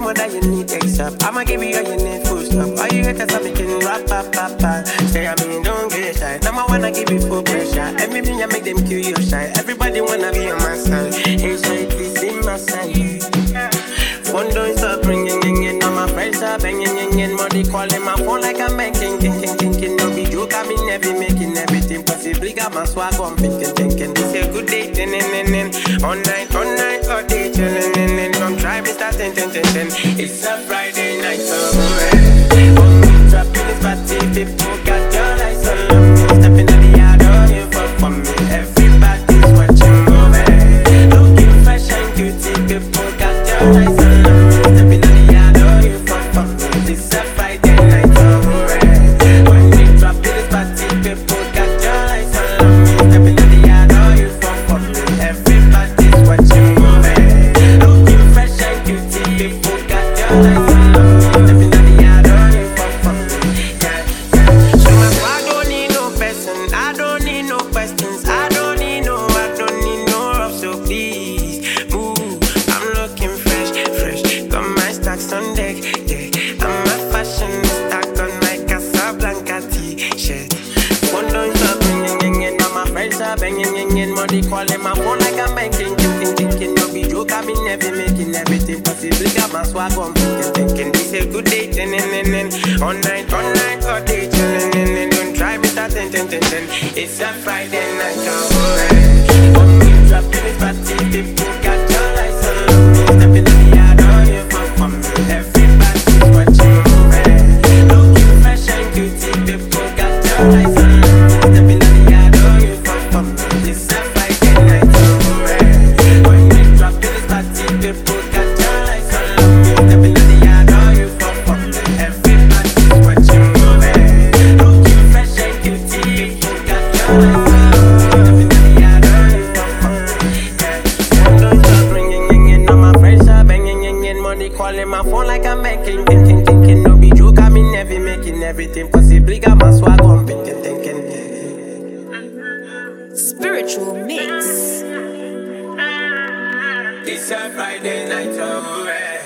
you need ASAP. I'ma give you all you need full stop. All you haters are making rap, rap, rap, rap. Say I mean, don't get shy. Now I give you full pressure. Maybe I make them kill you shy. Everybody wanna be on my side. Shy, please in my side. Phone don't stop ringing, ring, ring. Now my friends are banging, ring, ring. Money calling my phone like I'm banking, king, king, king, king. No be joke, I mean, never making everything possible. Got my swag on, thinking, thinking. This a good day, ten, ten, ten, ten. All night, all night, all chillin', me, start ten, ten, ten, ten. It's a Friday night, so are banging, ringing, money calling my phone like I'm banking, thinking, thinking, no be joke, I been never making everything possible. Got my swag on, thinking, thinking, this a good day, ten, ten, ten, ten. all night, all night, all day, chillin', ten, ten, don't try me, start ten, ten, ten, ten. It's a Friday I'm banking, thinking. No be joke, I mean, never making everything possible. Got my swag on, thinking, thinking. Spiritual mix. It's a Friday night. Oh, eh.